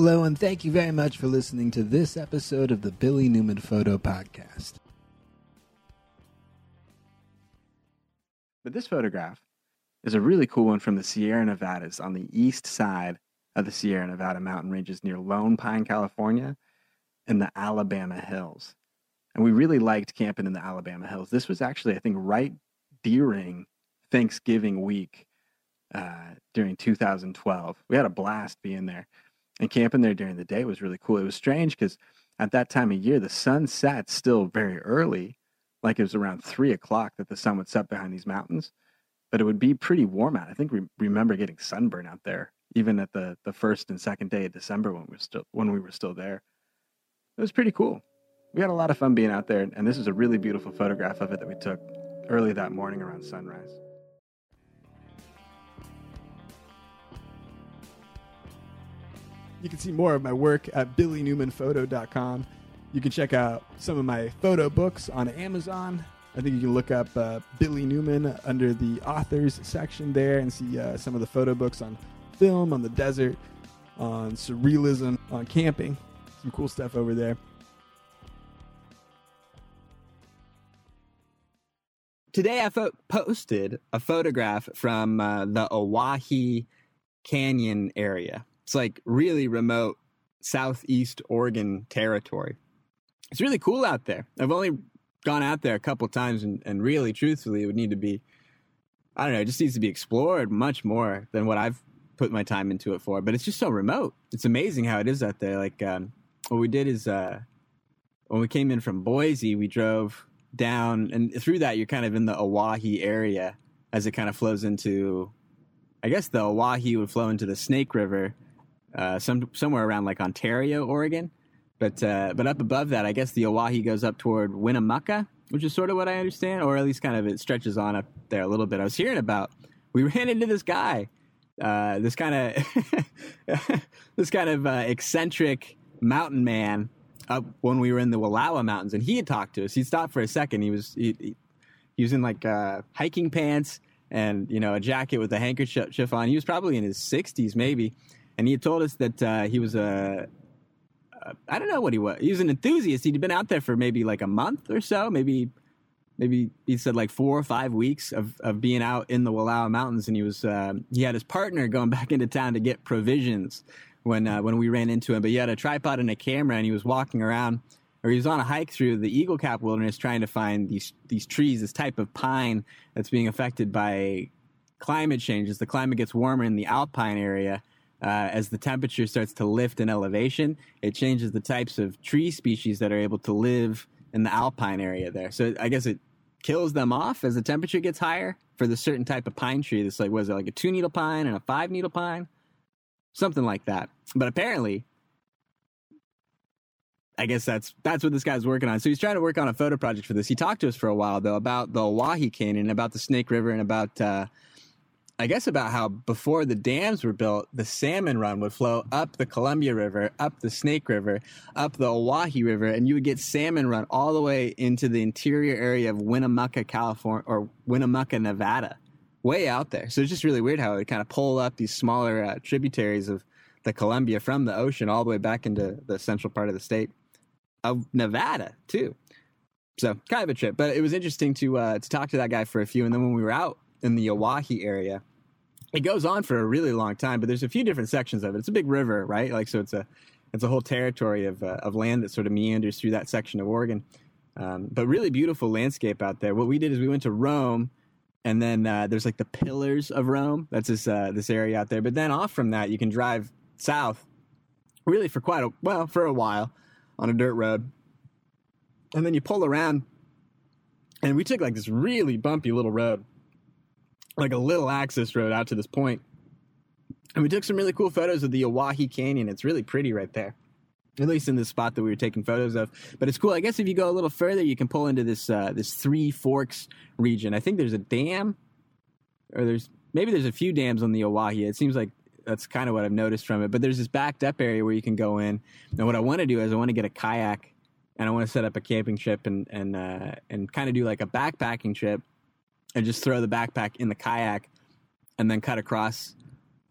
Hello, and thank you very much for listening to this episode of the Billy Newman Photo Podcast. But this photograph is a really cool one from the Sierra Nevadas on the east side of the Sierra Nevada mountain ranges near Lone Pine, California, in the Alabama Hills. And we really liked camping in the Alabama Hills. This was actually, I think, right during Thanksgiving week uh, during 2012. We had a blast being there and camping there during the day was really cool. It was strange because at that time of year, the sun sat still very early, like it was around three o'clock that the sun would set behind these mountains. But it would be pretty warm out. I think we remember getting sunburn out there, even at the the first and second day of December when we were still when we were still there. It was pretty cool. We had a lot of fun being out there, and this is a really beautiful photograph of it that we took early that morning around sunrise. You can see more of my work at billynewmanphoto.com. You can check out some of my photo books on Amazon. I think you can look up uh, Billy Newman under the authors section there and see uh, some of the photo books on film, on the desert, on surrealism, on camping. Some cool stuff over there. Today I fo- posted a photograph from uh, the Owyhee Canyon area. It's like really remote southeast Oregon territory. It's really cool out there. I've only gone out there a couple times, and, and really, truthfully, it would need to be, I don't know, it just needs to be explored much more than what I've put my time into it for. But it's just so remote. It's amazing how it is out there. Like, um, what we did is uh, when we came in from Boise, we drove down, and through that, you're kind of in the Owyhee area as it kind of flows into, I guess the Owyhee would flow into the Snake River uh, some somewhere around like Ontario, Oregon. But uh, but up above that, I guess the Owyhee goes up toward Winnemucca, which is sort of what I understand, or at least kind of it stretches on up there a little bit. I was hearing about. We ran into this guy, uh, this kind of this kind of uh, eccentric mountain man up when we were in the Wallowa Mountains, and he had talked to us. He stopped for a second. He was he, he was in like uh, hiking pants and you know a jacket with a handkerchief on. He was probably in his sixties, maybe and he told us that uh, he was a I don't know what he was. He was an enthusiast. He'd been out there for maybe like a month or so, maybe maybe he said like four or five weeks of, of being out in the Wallowa Mountains, and he was uh, he had his partner going back into town to get provisions when uh, when we ran into him. But he had a tripod and a camera, and he was walking around, or he was on a hike through the Eagle Cap Wilderness trying to find these these trees, this type of pine that's being affected by climate change. As the climate gets warmer in the alpine area, uh, as the temperature starts to lift in elevation, it changes the types of tree species that are able to live in the alpine area there. So I guess it kills them off as the temperature gets higher for the certain type of pine tree. That's like, was it like a two needle pine and a five needle pine? Something like that. But apparently, I guess that's that's what this guy's working on. So he's trying to work on a photo project for this. He talked to us for a while though about the Owyhee Canyon, about the Snake River, and about uh, I guess about how before the dams were built, the salmon run would flow up the Columbia River, up the Snake River, up the Owyhee River, and you would get salmon run all the way into the interior area of Winnemucca, California, or Winnemucca, Nevada, way out there. So it's just really weird how it would kind of pull up these smaller uh, tributaries of the Columbia from the ocean all the way back into the central part of the state of Nevada, too. So kind of a trip, but it was interesting to uh, to talk to that guy for a few. And then when we were out in the Owyhee area, it goes on for a really long time, but there's a few different sections of it. It's a big river, right? Like so, it's a it's a whole territory of uh, of land that sort of meanders through that section of Oregon. Um, but really beautiful landscape out there. What we did is we went to Rome, and then uh, there's like the Pillars of Rome. That's this uh, this area out there. But then off from that, you can drive south, really for quite a well for a while, on a dirt road, and then you pull around, and we took like this really bumpy little road like a little access road out to this point. And we took some really cool photos of the Owyhee Canyon. It's really pretty right there, at least in the spot that we were taking photos of. But it's cool. I guess if you go a little further, you can pull into this uh, this Three Forks region. I think there's a dam, or there's maybe there's a few dams on the Owyhee. It seems like that's kind of what I've noticed from it. But there's this backed up area where you can go in. And what I want to do is I want to get a kayak and I want to set up a camping trip and and uh, and kind of do like a backpacking trip and just throw the backpack in the kayak and then cut across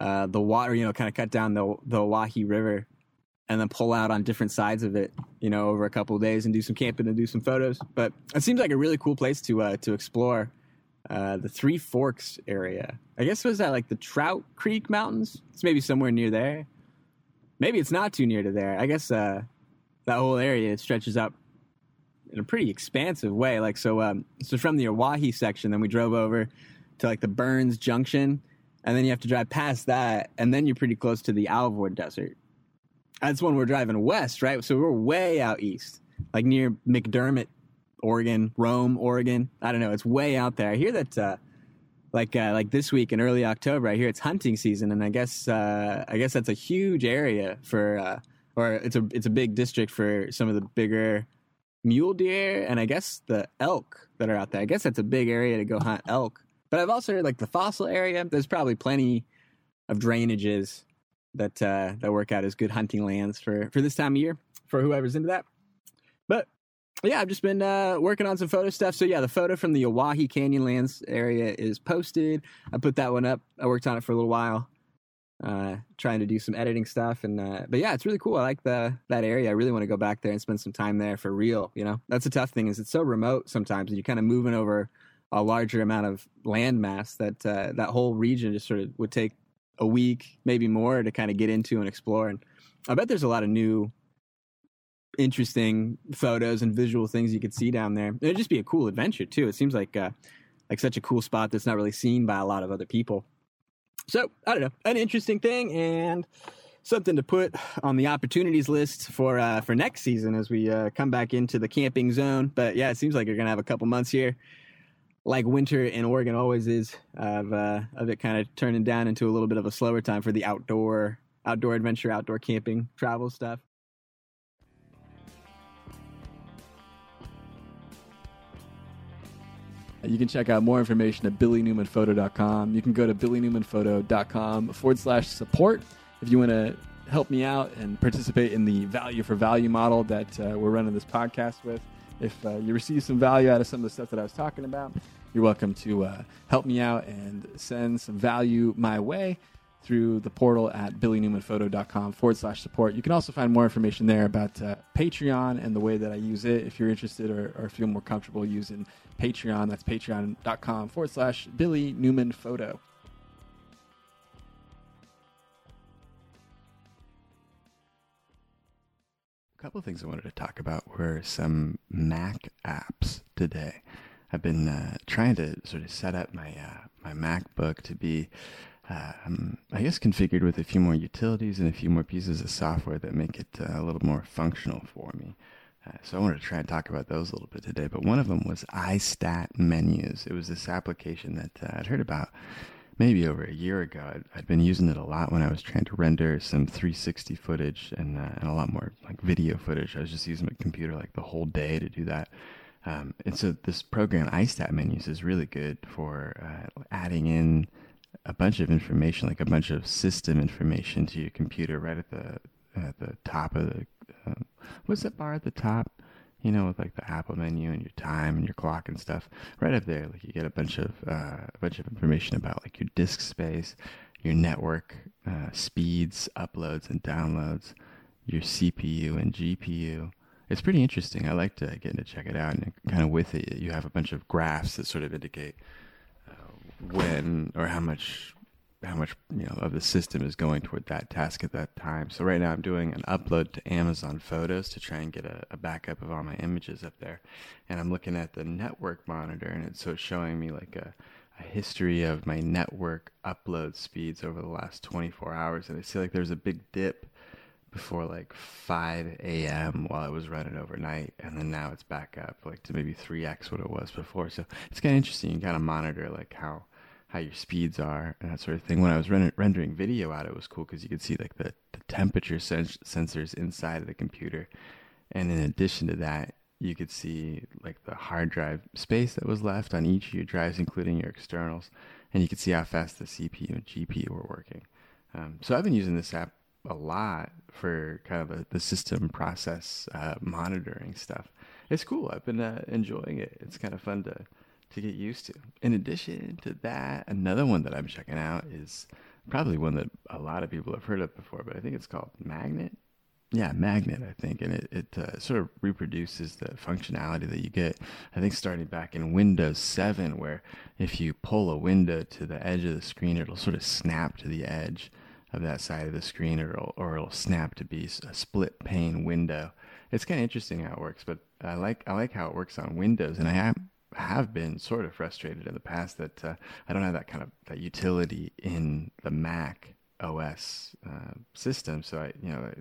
uh, the water, you know, kind of cut down the the Owyhee River and then pull out on different sides of it, you know, over a couple of days and do some camping and do some photos. But it seems like a really cool place to uh, to explore. Uh, the Three Forks area. I guess was that like the Trout Creek Mountains? It's maybe somewhere near there. Maybe it's not too near to there. I guess uh, that whole area stretches up in a pretty expansive way. Like so, um, so from the Owyhee section, then we drove over to like the Burns Junction, and then you have to drive past that, and then you're pretty close to the Alvord Desert. That's when we're driving west, right? So we're way out east, like near McDermitt, Oregon, Rome, Oregon. I don't know. It's way out there. I hear that, uh, like uh, like this week in early October, I hear it's hunting season, and I guess uh, I guess that's a huge area for, uh, or it's a it's a big district for some of the bigger mule deer, and I guess the elk that are out there. I guess that's a big area to go hunt elk. But I've also heard like the fossil area. There's probably plenty of drainages that uh, that work out as good hunting lands for for this time of year for whoever's into that. But yeah, I've just been uh, working on some photo stuff. So yeah, the photo from the Owyhee Canyonlands area is posted. I put that one up. I worked on it for a little while, uh, trying to do some editing stuff. And uh, but yeah, it's really cool. I like the that area. I really want to go back there and spend some time there for real. You know, that's a tough thing. Is it's so remote sometimes, and you're kind of moving over a larger amount of land mass that uh, that whole region just sort of would take a week, maybe more, to kind of get into and explore. And I bet there's a lot of new, interesting photos and visual things you could see down there. It'd just be a cool adventure too. It seems like uh, like such a cool spot that's not really seen by a lot of other people. So I don't know, an interesting thing and something to put on the opportunities list for uh, for next season as we uh, come back into the camping zone. But yeah, it seems like you're gonna have a couple months here like winter in Oregon always is of uh, of it kind of turning down into a little bit of a slower time for the outdoor outdoor adventure, outdoor camping, travel stuff. You can check out more information at billynewmanphoto.com. You can go to billynewmanphoto.com forward slash support if you want to help me out and participate in the value for value model that uh, we're running this podcast with. If uh, you receive some value out of some of the stuff that I was talking about, you're welcome to uh, help me out and send some value my way through the portal at billynewmanphoto.com forward slash support. You can also find more information there about uh, Patreon and the way that I use it if you're interested or, or feel more comfortable using Patreon. That's patreon.com forward slash Billy Newman Photo. A couple of things I wanted to talk about were some Mac apps today. I've been uh, trying to sort of set up my uh, my MacBook to be, um, I guess, configured with a few more utilities and a few more pieces of software that make it uh, a little more functional for me. Uh, so I wanted to try and talk about those a little bit today. But one of them was iStat Menus. It was this application that uh, I'd heard about maybe over a year ago. I'd, I'd, been using it a lot when I was trying to render some 360 footage and, uh, and a lot more like video footage. I was just using my computer like the whole day to do that. Um, and so this program, iStat Menus, is really good for uh, adding in a bunch of information, like a bunch of system information to your computer right at the at the top of the uh, what's that bar at the top? you know, with like the Apple menu and your time and your clock and stuff, right up there, like you get a bunch of uh, a bunch of information about like your disk space, your network uh, speeds, uploads and downloads, your CPU and GPU. It's pretty interesting. I like to get to check it out, and kind of with it, you have a bunch of graphs that sort of indicate when or how much how much you know of the system is going toward that task at that time. So right now I'm doing an upload to Amazon Photos to try and get a, a, backup of all my images up there, and I'm looking at the network monitor, and it's so it's showing me like a, a history of my network upload speeds over the last 24 hours, and I see like there's a big dip before like 5 a.m. while I was running overnight, and then now it's back up like to maybe 3x what it was before. So it's kind of interesting. You kind of monitor like how how your speeds are and that sort of thing. When I was render- rendering video out, it was cool because you could see like the, the temperature sen- sensors inside of the computer, and in addition to that, you could see like the hard drive space that was left on each of your drives, including your externals, and you could see how fast the CPU and GPU were working. Um, so I've been using this app a lot for kind of a, the system process uh, monitoring stuff. It's cool. I've been uh, enjoying it. It's kind of fun to to get used to. In addition to that, another one that I'm checking out is probably one that a lot of people have heard of before, but I think it's called Magnet. yeah magnet i think and it, it uh, sort of reproduces the functionality that you get i think starting back in windows 7 where if you pull a window to the edge of the screen it'll sort of snap to the edge of that side of the screen or it'll, or it'll snap to be a split pane window it's kind of interesting how it works but i like i like how it works on windows and i have been sort of frustrated in the past that uh, I don't have that kind of that utility in the Mac OS uh, system. So I, you know,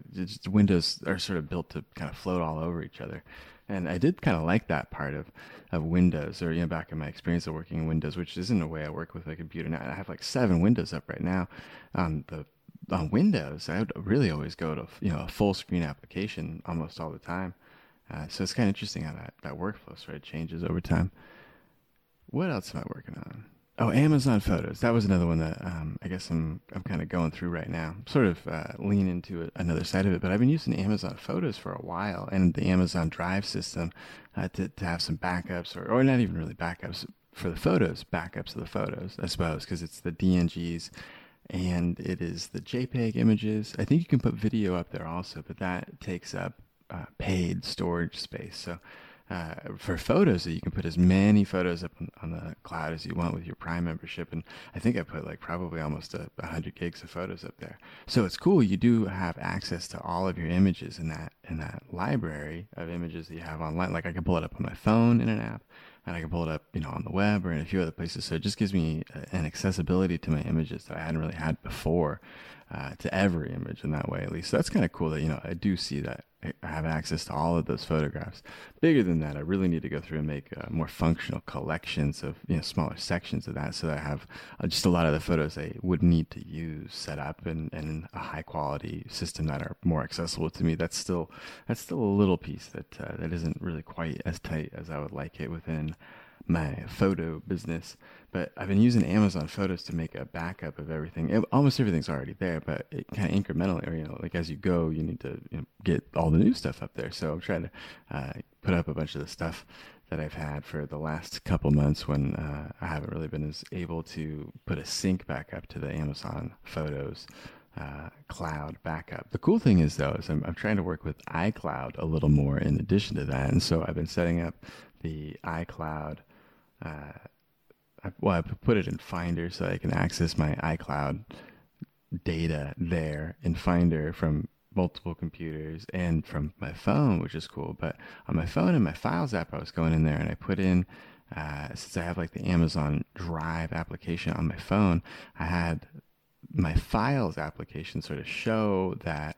Windows are sort of built to kind of float all over each other. And I did kind of like that part of, of Windows, or you know, back in my experience of working in Windows, which isn't a way I work with a computer now. I have like seven Windows up right now on the on Windows. I would really always go to you know a full screen application almost all the time. Uh, so it's kind of interesting how that that workflow sort of changes over time. What else am I working on? Oh, Amazon Photos. That was another one that um, I guess I'm I'm kind of going through right now. Sort of uh, lean into another side of it, but I've been using Amazon Photos for a while and the Amazon Drive system uh, to to have some backups or or not even really backups for the photos, backups of the photos, I suppose, because it's the DNGs and it is the JPEG images. I think you can put video up there also, but that takes up uh, paid storage space. So uh, for photos you can put as many photos up on, the cloud as you want with your Prime membership. And I think I put like probably almost a, 100 gigs of photos up there. So it's cool. You do have access to all of your images in that in that library of images that you have online. Like I can pull it up on my phone in an app, and I can pull it up, you know, on the web or in a few other places. So it just gives me an accessibility to my images that I hadn't really had before uh, to every image in that way, at least. So that's kind of cool that, you know, I do see that I have access to all of those photographs. Bigger than that, I really need to go through and make uh, more functional collections of, you know, smaller sections of that so that I have uh, just a lot of the photos I would need to use set up in, in a high quality system that are more accessible to me. That's still, that's still a little piece that, uh, that isn't really quite as tight as I would like it within my photo business. But I've been using Amazon Photos to make a backup of everything. It, almost everything's already there, but it kind of incrementally, or you know, like as you go, you need to you know, get all the new stuff up there. So I'm trying to uh, put up a bunch of the stuff that I've had for the last couple months when uh, I haven't really been as able to put a sync back up to the Amazon Photos. Uh, cloud backup. The cool thing is though is I'm, I'm, trying to work with iCloud a little more in addition to that, and so I've been setting up the iCloud uh, I, well, I put it in Finder so I can access my iCloud data there in Finder from multiple computers and from my phone, which is cool. But on my phone and my Files app, I was going in there and I put in, uh, since I have like the Amazon Drive application on my phone, I had my Files application sort of show that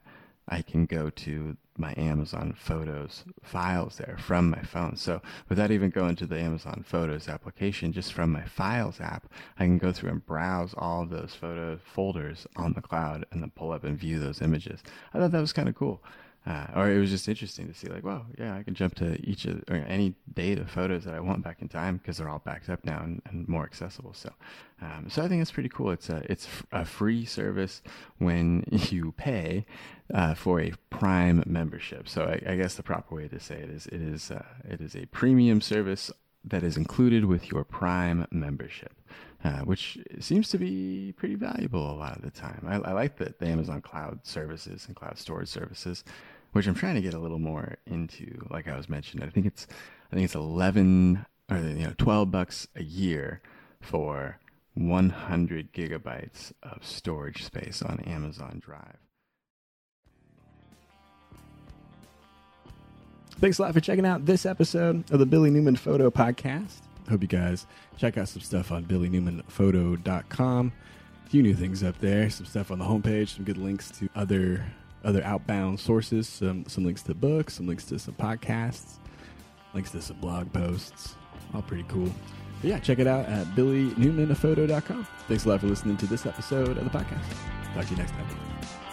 I can go to my Amazon Photos files there from my phone. So without even going to the Amazon Photos application, just from my Files app, I can go through and browse all those photo folders on the cloud and then pull up and view those images. I thought that was kind of cool. Uh, or it was just interesting to see, like, well, yeah, I can jump to each of or any data photos that I want back in time because they're all backed up now and, and more accessible. So, um, so I think it's pretty cool. It's a it's a free service when you pay uh, for a Prime membership. So I, I, guess the proper way to say it is it is uh, it is a premium service that is included with your Prime membership. Uh, which seems to be pretty valuable a lot of the time. I, I like the, the, Amazon cloud services and cloud storage services, which I'm trying to get a little more into. Like I was mentioning, I think it's I think it's 11 or you know 12 bucks a year for 100 gigabytes of storage space on Amazon Drive. Thanks a lot for checking out this episode of the Billy Newman Photo Podcast. Hope you guys check out some stuff on billynewmanphoto.com. A few new things up there, some stuff on the homepage, some good links to other other outbound sources, some some links to books, some links to some podcasts, links to some blog posts. All pretty cool. But yeah, check it out at billynewmanphoto.com. Thanks a lot for listening to this episode of the podcast. Talk to you next time.